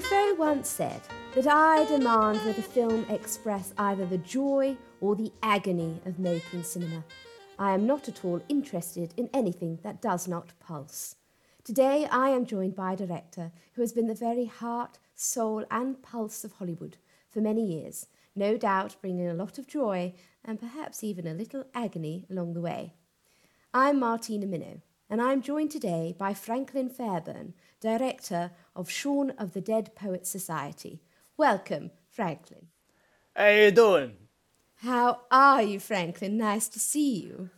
Truffaut once said that I demand that a film express either the joy or the agony of making cinema. I am not at all interested in anything that does not pulse. Today I am joined by a director who has been the very heart, soul, and pulse of Hollywood for many years, no doubt bringing a lot of joy and perhaps even a little agony along the way. I'm Martina Minow, and I'm joined today by Franklin Fairbairn, director of Shaun of the Dead Poets Society. Welcome, Franklin. How you doing? How are you, Franklin? Nice to see you.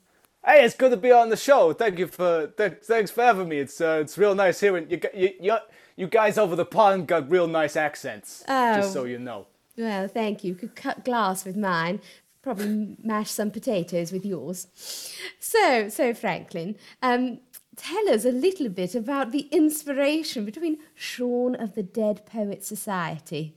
Hey, it's good to be on the show. Thank you for th- thanks for having me. It's uh, it's real nice hearing you, you you you guys over the pond got real nice accents. Oh. Just so you know. Well, thank you. Could cut glass with mine. Probably mash some potatoes with yours. So, so Franklin, um, tell us a little bit about the inspiration between Shaun of the Dead Poets Society.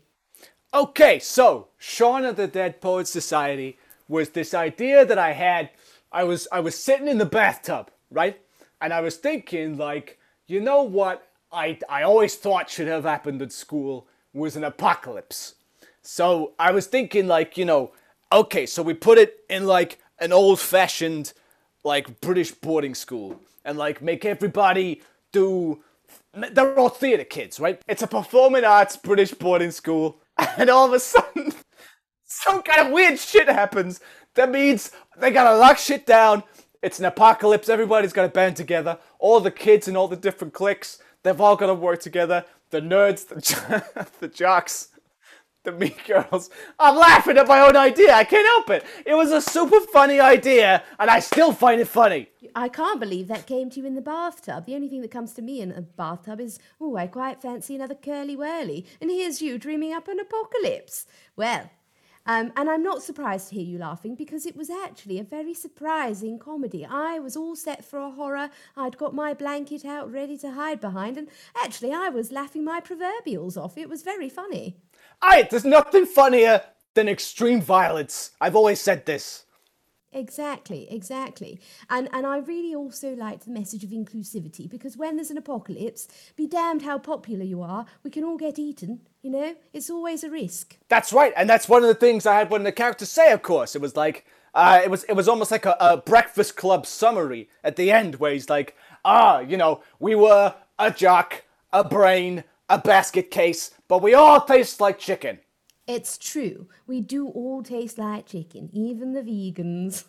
Okay, so Shaun of the Dead Poets Society was this idea that I had. I was I was sitting in the bathtub, right? And I was thinking like, you know what I I always thought should have happened at school was an apocalypse. So I was thinking like, you know, okay, so we put it in like an old-fashioned like British boarding school and like make everybody do they're all theater kids, right? It's a performing arts British boarding school, and all of a sudden, some kind of weird shit happens. That means they gotta lock shit down. It's an apocalypse. Everybody's gotta band together. All the kids and all the different cliques, they've all gotta work together. The nerds, the, jo- the jocks, the mean girls. I'm laughing at my own idea. I can't help it. It was a super funny idea, and I still find it funny. I can't believe that came to you in the bathtub. The only thing that comes to me in a bathtub is, oh, I quite fancy another curly whirly. And here's you dreaming up an apocalypse. Well, um, and I'm not surprised to hear you laughing because it was actually a very surprising comedy. I was all set for a horror. I'd got my blanket out ready to hide behind, and actually, I was laughing my proverbials off. It was very funny. Aye, there's nothing funnier than extreme violence. I've always said this. Exactly, exactly. And and I really also liked the message of inclusivity because when there's an apocalypse, be damned how popular you are, we can all get eaten, you know? It's always a risk. That's right, and that's one of the things I had one of the characters say. Of course, it was like uh, it was it was almost like a, a Breakfast Club summary at the end, where he's like, ah, you know, we were a jock, a brain, a basket case, but we all taste like chicken. It's true. We do all taste like chicken, even the vegans.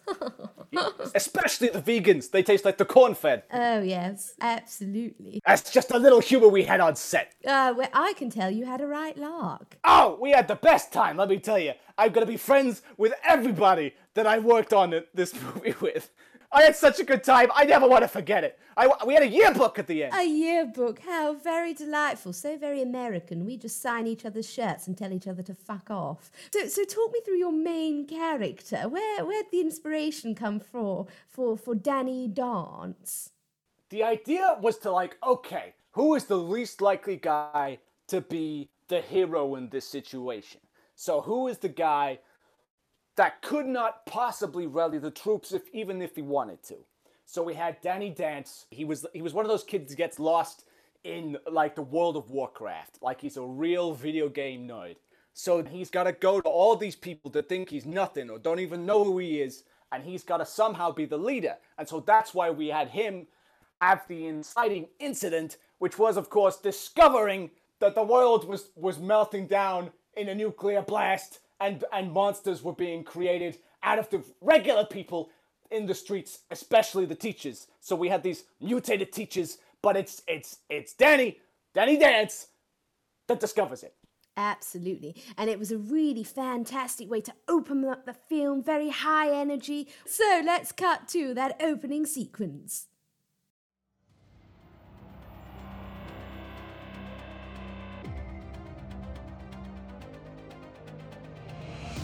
Especially the vegans, they taste like the corn fed. oh yes, absolutely. That's just a little humor we had on set. Uh, well, I can tell you had a right lark. Oh, we had the best time, let me tell you. I'm gonna be friends with everybody that I worked on this movie with. I had such a good time, I never want to forget it. I, we had a yearbook at the end. A yearbook, how very delightful, so very American. We just sign each other's shirts and tell each other to fuck off. So, so talk me through your main character. Where, where'd the inspiration come for for for Danny Dance? The idea was to like, okay, who is the least likely guy to be the hero in this situation? So who is the guy that could not possibly rally the troops if even if he wanted to? So we had Danny Dance. He was he was one of those kids that gets lost in like the world of Warcraft. Like he's a real video game nerd. So he's got to go to all these people that think he's nothing or don't even know who he is, and he's got to somehow be the leader. And so that's why we had him have the inciting incident, which was, of course, discovering that the world was was melting down in a nuclear blast, and and monsters were being created out of the regular people in the streets, especially the teachers. So we had these mutated teachers, but it's it's it's Danny, Danny Dance, that discovers it. Absolutely. And it was a really fantastic way to open up the film, very high energy. So let's cut to that opening sequence.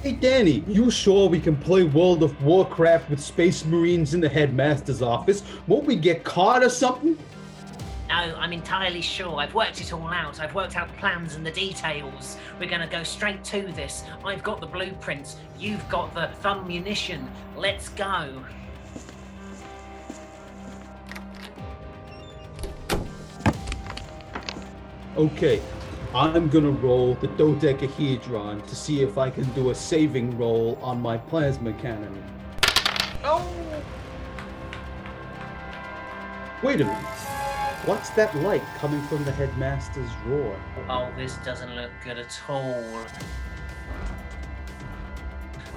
Hey Danny, you sure we can play World of Warcraft with Space Marines in the headmaster's office? Won't we get caught or something? No, I'm entirely sure. I've worked it all out. I've worked out the plans and the details. We're going to go straight to this. I've got the blueprints. You've got the thumb munition. Let's go. Okay, I'm gonna roll the dodecahedron to see if I can do a saving roll on my plasma cannon. Oh! Wait a minute. What's that light coming from the headmaster's roar? Oh, this doesn't look good at all.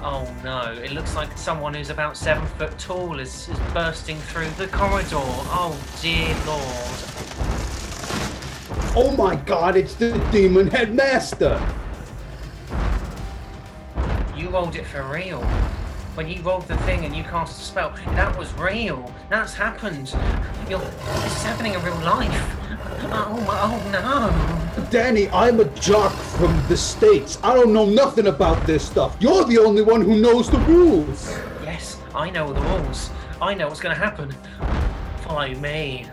Oh no, it looks like someone who's about seven foot tall is, is bursting through the corridor. Oh dear lord. Oh my god, it's the demon headmaster! You rolled it for real. When you rolled the thing and you cast a spell, that was real. That's happened. You're, this is happening in real life. Oh, my, oh no. Danny, I'm a jock from the States. I don't know nothing about this stuff. You're the only one who knows the rules. Yes, I know the rules. I know what's going to happen. Follow me.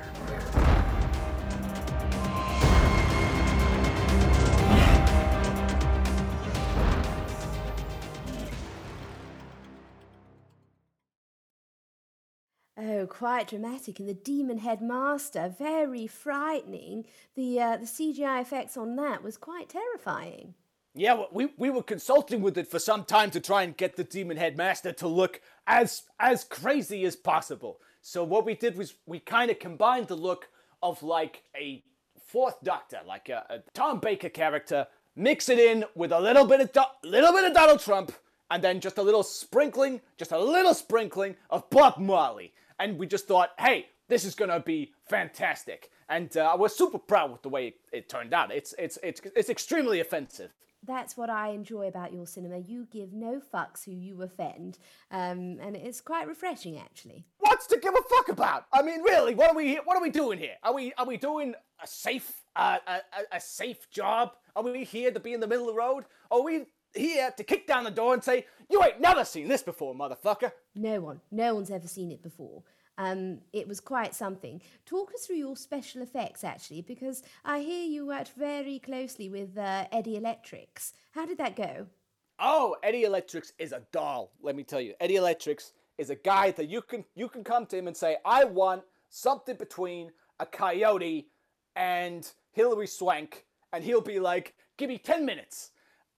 Oh, quite dramatic. And the demon headmaster, very frightening. The, uh, the CGI effects on that was quite terrifying. Yeah, well, we, we were consulting with it for some time to try and get the demon headmaster to look as as crazy as possible. So what we did was we kind of combined the look of like a fourth Doctor, like a, a Tom Baker character, mix it in with a little bit of Do- little bit of Donald Trump, and then just a little sprinkling, just a little sprinkling of Bob Marley. And we just thought, hey, this is gonna be fantastic. And uh, we're super proud with the way it, it turned out. It's it's it's it's extremely offensive. That's what I enjoy about your cinema. You give no fucks who you offend, um, and it's quite refreshing, actually. What's to give a fuck about? I mean, really, what are we what are we doing here? Are we are we doing a safe uh, a, a safe job? Are we here to be in the middle of the road? Are we here to kick down the door and say, "You ain't never seen this before, motherfucker"? No one, no one's ever seen it before. Um, it was quite something. Talk us through your special effects, actually, because I hear you worked very closely with uh, Eddie Electrics. How did that go? Oh, Eddie Electrics is a doll. Let me tell you, Eddie Electrics is a guy that you can you can come to him and say, "I want something between a coyote and Hilary Swank," and he'll be like, "Give me ten minutes."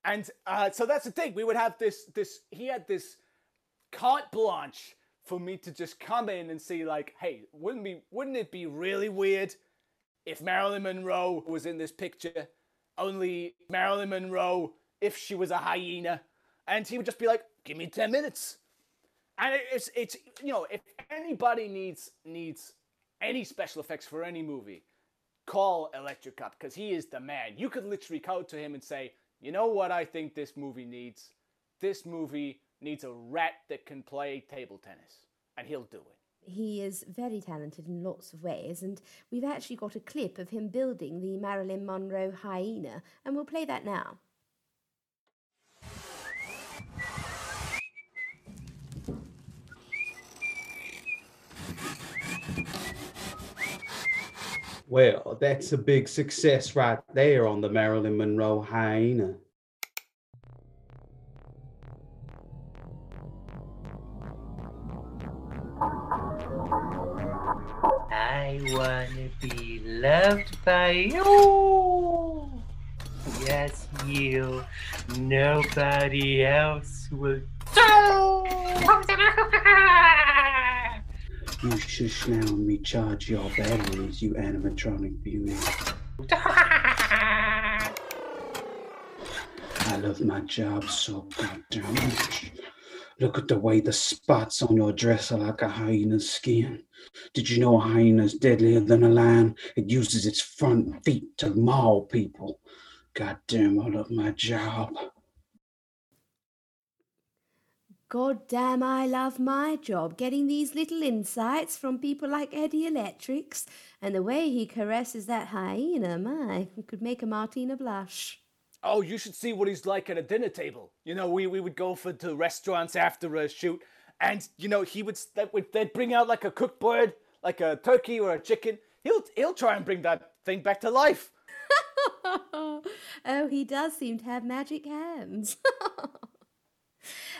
And uh, so that's the thing. We would have this this. He had this carte blanche for me to just come in and see like, hey, wouldn't be wouldn't it be really weird if Marilyn Monroe was in this picture? Only Marilyn Monroe if she was a hyena, and he would just be like, give me ten minutes. And it's it's you know if anybody needs needs any special effects for any movie, call Electric Cup because he is the man. You could literally go to him and say, you know what I think this movie needs? This movie needs a rat that can play table tennis, and he'll do it. He is very talented in lots of ways, and we've actually got a clip of him building the Marilyn Monroe hyena, and we'll play that now. Well, that's a big success right there on the Marilyn Monroe hyena. I wanna be loved by you. Yes, you. Nobody else will do. You shush now and your batteries, you animatronic beauty. I love my job so goddamn much. Look at the way the spots on your dress are like a hyena's skin. Did you know a hyena's deadlier than a lion? It uses its front feet to maul people. Goddamn, I love my job. God damn, I love my job, getting these little insights from people like Eddie Electrics, and the way he caresses that hyena, my, he could make a Martina blush. Oh, you should see what he's like at a dinner table. You know, we, we would go for to restaurants after a shoot, and you know he would would they'd bring out like a cooked bird, like a turkey or a chicken. He'll he'll try and bring that thing back to life. oh, he does seem to have magic hands.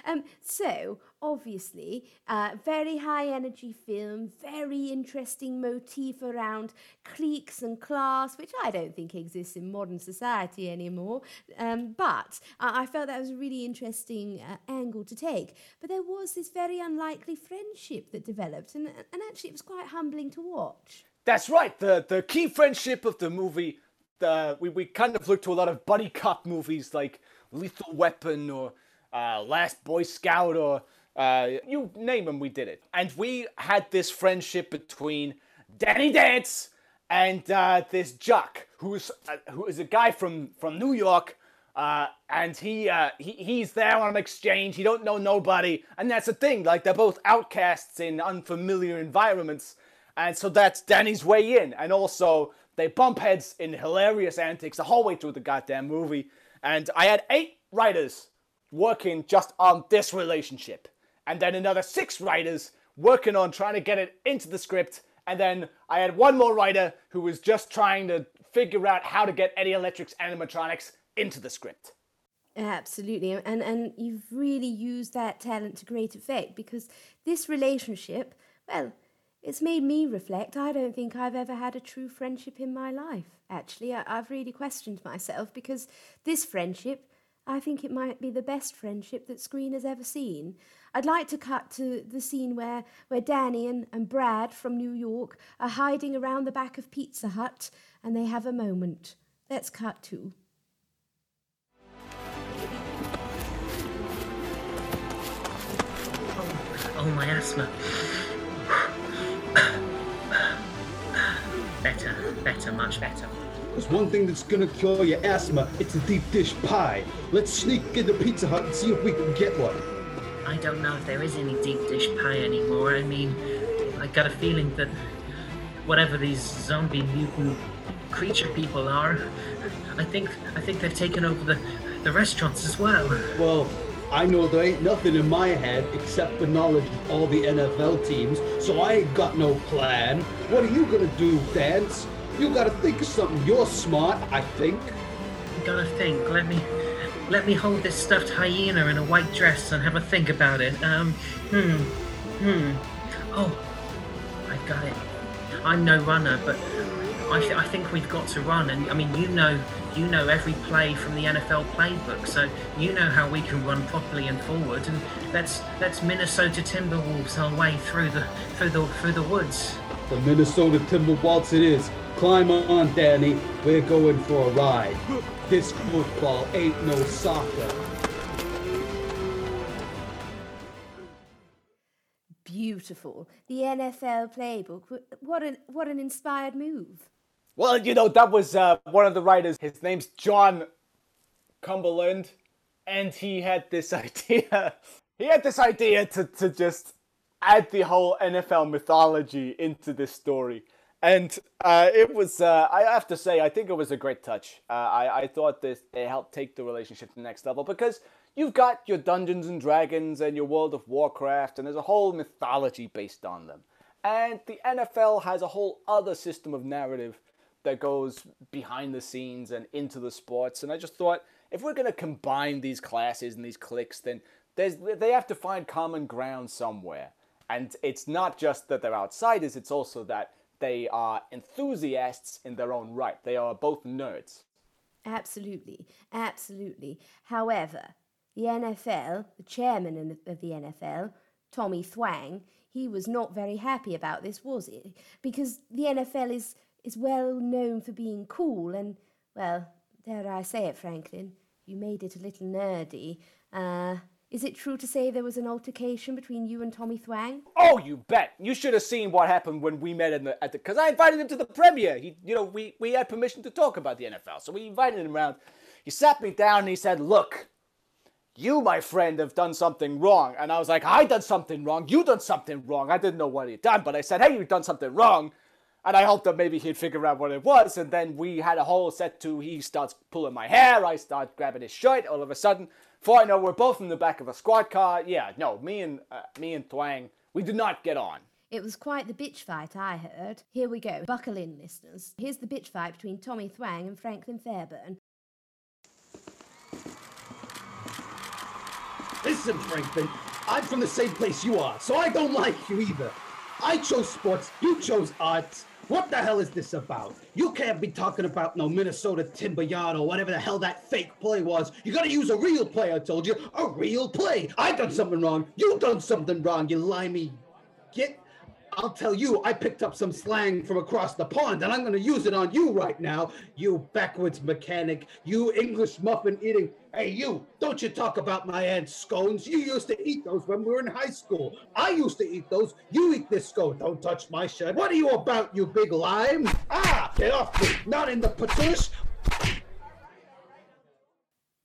Um, so, obviously, uh, very high energy film, very interesting motif around cliques and class, which I don't think exists in modern society anymore. Um, but I-, I felt that was a really interesting uh, angle to take. But there was this very unlikely friendship that developed, and, and actually, it was quite humbling to watch. That's right. The the key friendship of the movie. The we, we kind of looked to a lot of buddy cop movies like Lethal Weapon or uh, Last Boy Scout or uh, you name them, we did it. And we had this friendship between Danny Dance and uh, this jock who's uh, who is a guy from from New York. Uh, and he, uh, he he's there on an exchange. He don't know nobody, and that's the thing. Like they're both outcasts in unfamiliar environments, and so that's Danny's way in. And also they bump heads in hilarious antics the whole way through the goddamn movie. And I had eight writers working just on this relationship, and then another six writers working on trying to get it into the script. And then I had one more writer who was just trying to figure out how to get Eddie Electric's animatronics into the script. Absolutely, and and you've really used that talent to great effect because this relationship, well, it's made me reflect. I don't think I've ever had a true friendship in my life. Actually, I, I've really questioned myself because this friendship, I think it might be the best friendship that screen has ever seen. I'd like to cut to the scene where, where Danny and, and Brad from New York are hiding around the back of Pizza Hut and they have a moment. Let's cut to. Oh, oh my asthma. better, better, much better. There's one thing that's gonna cure your asthma. It's a deep dish pie. Let's sneak into Pizza Hut and see if we can get one. I don't know if there is any deep dish pie anymore. I mean, I got a feeling that whatever these zombie mutant creature people are, I think I think they've taken over the the restaurants as well. Well, I know there ain't nothing in my head except the knowledge of all the NFL teams, so I ain't got no plan. What are you gonna do, Dance? You gotta think of something. You're smart, I think. Gotta think. Let me let me hold this stuffed hyena in a white dress and have a think about it. Um, hmm, hmm. Oh, I got it. I'm no runner, but I, th- I think we've got to run. And I mean, you know, you know every play from the NFL playbook, so you know how we can run properly and forward. And let's let's Minnesota Timberwolves our way through the through the through the woods. The Minnesota Timberwolves it is. Climb on, Danny. We're going for a ride. This football ain't no soccer. Beautiful. The NFL playbook. What an, what an inspired move. Well, you know, that was uh, one of the writers. His name's John Cumberland, and he had this idea. He had this idea to, to just add the whole NFL mythology into this story. And uh, it was, uh, I have to say, I think it was a great touch. Uh, I, I thought this it helped take the relationship to the next level because you've got your Dungeons and Dragons and your World of Warcraft, and there's a whole mythology based on them. And the NFL has a whole other system of narrative that goes behind the scenes and into the sports. And I just thought, if we're going to combine these classes and these cliques, then there's, they have to find common ground somewhere. And it's not just that they're outsiders, it's also that they are enthusiasts in their own right. They are both nerds. Absolutely, absolutely. However, the NFL, the chairman of the NFL, Tommy Thwang, he was not very happy about this, was he? Because the NFL is, is well known for being cool and, well, dare I say it, Franklin, you made it a little nerdy. Uh, is it true to say there was an altercation between you and Tommy Thwang? Oh, you bet. You should have seen what happened when we met in the, at the, because I invited him to the premiere. He, you know, we, we had permission to talk about the NFL, so we invited him around. He sat me down and he said, look, you, my friend, have done something wrong. And I was like, I done something wrong. You done something wrong. I didn't know what he'd done, but I said, hey, you've done something wrong. And I hoped that maybe he'd figure out what it was. And then we had a whole set to he starts pulling my hair. I start grabbing his shirt. All of a sudden, before I know, we're both in the back of a squad car. Yeah, no, me and uh, me and Thwang, we did not get on. It was quite the bitch fight, I heard. Here we go. Buckle in, listeners. Here's the bitch fight between Tommy Thwang and Franklin Fairburn. Listen, Franklin, I'm from the same place you are, so I don't like you either. I chose sports, you chose arts. What the hell is this about? You can't be talking about no Minnesota Timber Yard or whatever the hell that fake play was. You gotta use a real play, I told you. A real play. I done something wrong. You done something wrong, you limey. Get I'll tell you, I picked up some slang from across the pond and I'm going to use it on you right now. You backwards mechanic, you English muffin eating. Hey, you, don't you talk about my aunt's scones. You used to eat those when we were in high school. I used to eat those. You eat this scone. Don't touch my shirt. What are you about, you big lime? Ah, get off me. Not in the patouche.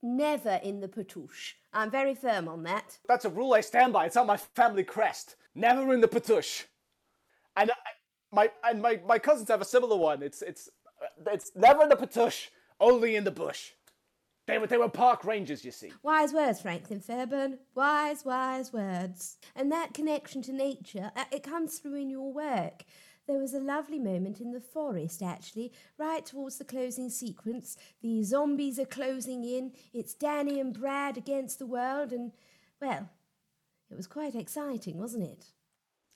Never in the patouche. I'm very firm on that. That's a rule I stand by. It's on my family crest. Never in the patouche. And my and my, my cousins have a similar one. It's it's it's never in the patouche, only in the bush. They were they were park rangers, you see. Wise words, Franklin Fairburn. Wise, wise words. And that connection to nature, uh, it comes through in your work. There was a lovely moment in the forest, actually, right towards the closing sequence. The zombies are closing in. It's Danny and Brad against the world, and, well, it was quite exciting, wasn't it?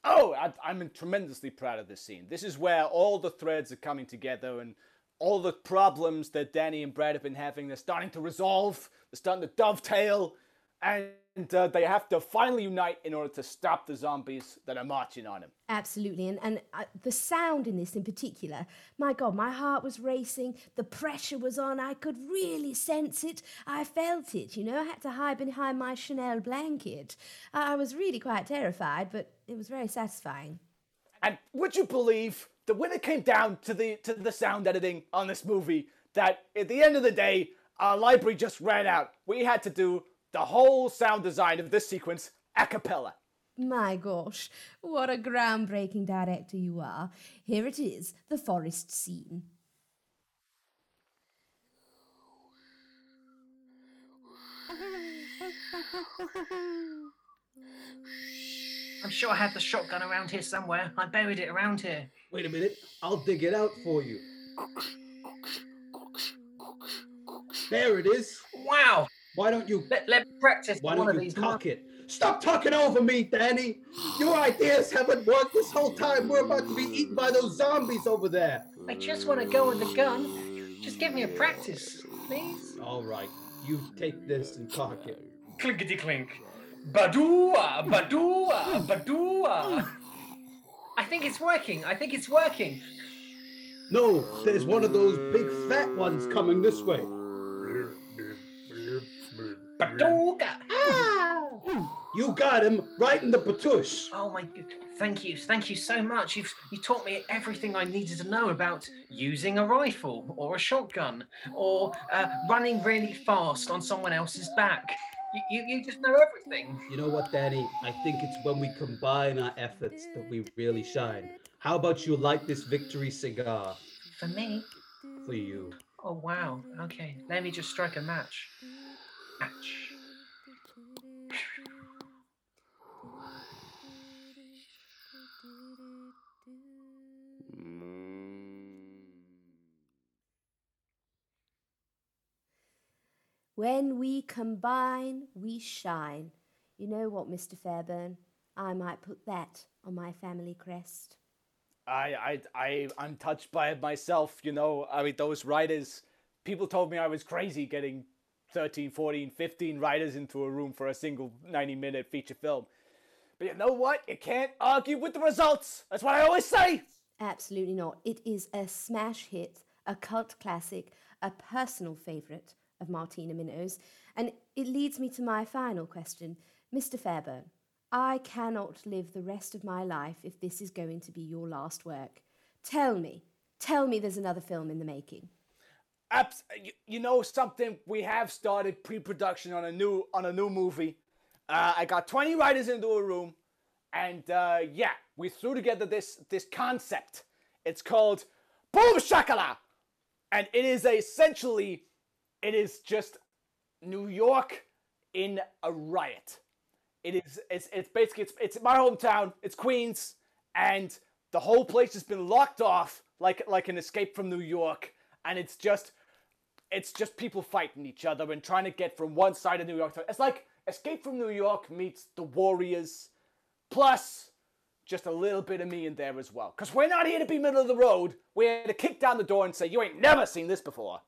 Oh, I, I'm tremendously proud of this scene. This is where all the threads are coming together and all the problems that Danny and Brad have been having, they're starting to resolve, they're starting to dovetail, and uh, they have to finally unite in order to stop the zombies that are marching on them. Absolutely, and and uh, the sound in this in particular, my God, my heart was racing. The pressure was on. I could really sense it. I felt it. You know, I had to hide behind my Chanel blanket. I was really quite terrified, but it was very satisfying. And would you believe that when it came down to the to the sound editing on this movie, that at the end of the day, our library just ran out. We had to do the whole sound design of this sequence a cappella. My gosh, what a groundbreaking director you are. Here it is, the forest scene. I'm sure I had the shotgun around here somewhere. I buried it around here. Wait a minute, I'll dig it out for you. There it is. Wow. Why don't you Let, let me practice Why one don't of you these. cock it? Stop talking over me, Danny. Your ideas haven't worked this whole time. We're about to be eaten by those zombies over there. I just want to go with the gun. Just give me a practice, please. All right, you take this and cock it. Clinkety clink. Badua, badua, badua. I think it's working. I think it's working. No, there's one of those big fat ones coming this way. Badooga. You got him right in the patouche. Oh my good. Thank you. Thank you so much. You've you taught me everything I needed to know about using a rifle or a shotgun or uh, running really fast on someone else's back. You, you, you just know everything. You know what, Danny? I think it's when we combine our efforts that we really shine. How about you light this victory cigar For me. for you? Oh wow. Okay. Let me just strike a match. Match. When we combine, we shine. You know what, Mr. Fairburn? I might put that on my family crest. I, I, I, I'm touched by it myself, you know. I mean, those writers, people told me I was crazy getting 13, 14, 15 writers into a room for a single 90 minute feature film. But you know what? You can't argue with the results. That's what I always say. Absolutely not. It is a smash hit, a cult classic, a personal favourite of Martina Minnow's. And it leads me to my final question. Mr. Fairburn, I cannot live the rest of my life if this is going to be your last work. Tell me, tell me there's another film in the making. Abs- you, know something? We have started pre-production on a new on a new movie. Uh, I got 20 writers into a room, and uh, yeah, we threw together this this concept. It's called Boom Shakala, and it is essentially, it is just New York in a riot. It is it's it's basically it's it's my hometown. It's Queens, and the whole place has been locked off like like an escape from New York, and it's just it's just people fighting each other and trying to get from one side of New York to it's like Escape from New York meets The Warriors, plus just a little bit of me in there as well. Because we're not here to be middle of the road. We're here to kick down the door and say, You ain't never seen this before.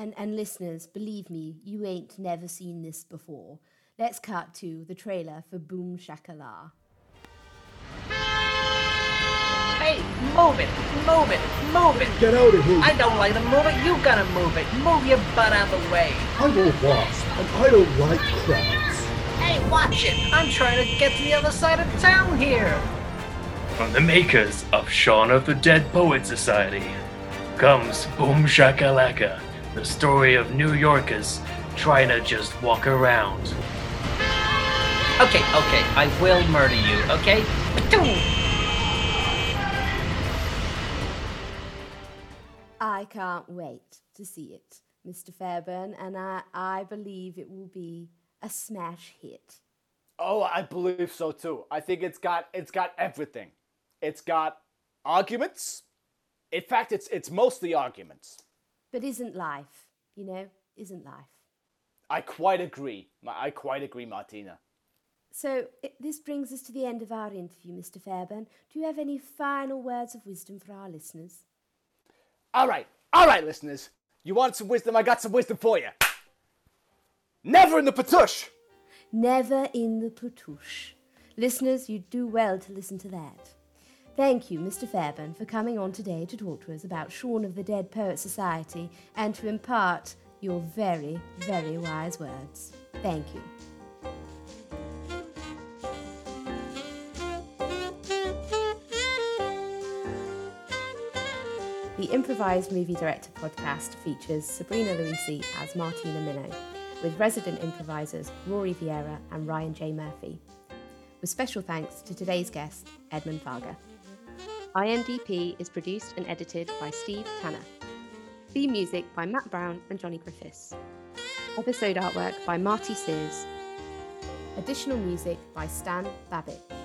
And, and listeners, believe me, you ain't never seen this before. Let's cut to the trailer for Boom Shakala. Hey, move it, move it, move it. Get out of here. I don't like to move it. You gotta move it. Move your butt out of the way. I'm a wasp, and I don't like crowds. Hey, watch it. I'm trying to get to the other side of town here. From the makers of Shaun of the Dead Poet Society comes Boom Shakalaka, the story of New Yorkers trying to just walk around. Okay, okay, I will murder you, okay? I can't wait to see it, Mr. Fairburn, and I, I believe it will be a smash hit. Oh, I believe so too. I think it's got it's got everything. It's got arguments. In fact, it's it's mostly arguments. But isn't life, you know, isn't life? I quite agree. I quite agree, Martina. So it, this brings us to the end of our interview, Mr. Fairburn. Do you have any final words of wisdom for our listeners? All right, all right, listeners. You want some wisdom? I got some wisdom for you. Never in the patush. Never in the patouche. Listeners, you do well to listen to that. Thank you, Mr. Fairburn, for coming on today to talk to us about Shaun of the Dead Poet Society and to impart your very, very wise words. Thank you. The Improvised Movie Director podcast features Sabrina Luisi as Martina Minnow, with resident improvisers Rory Vieira and Ryan J. Murphy. With special thanks to today's guest, Edmund Varga. IMDP is produced and edited by Steve Tanner. Theme music by Matt Brown and Johnny Griffiths. Episode artwork by Marty Sears. Additional music by Stan Babbitt.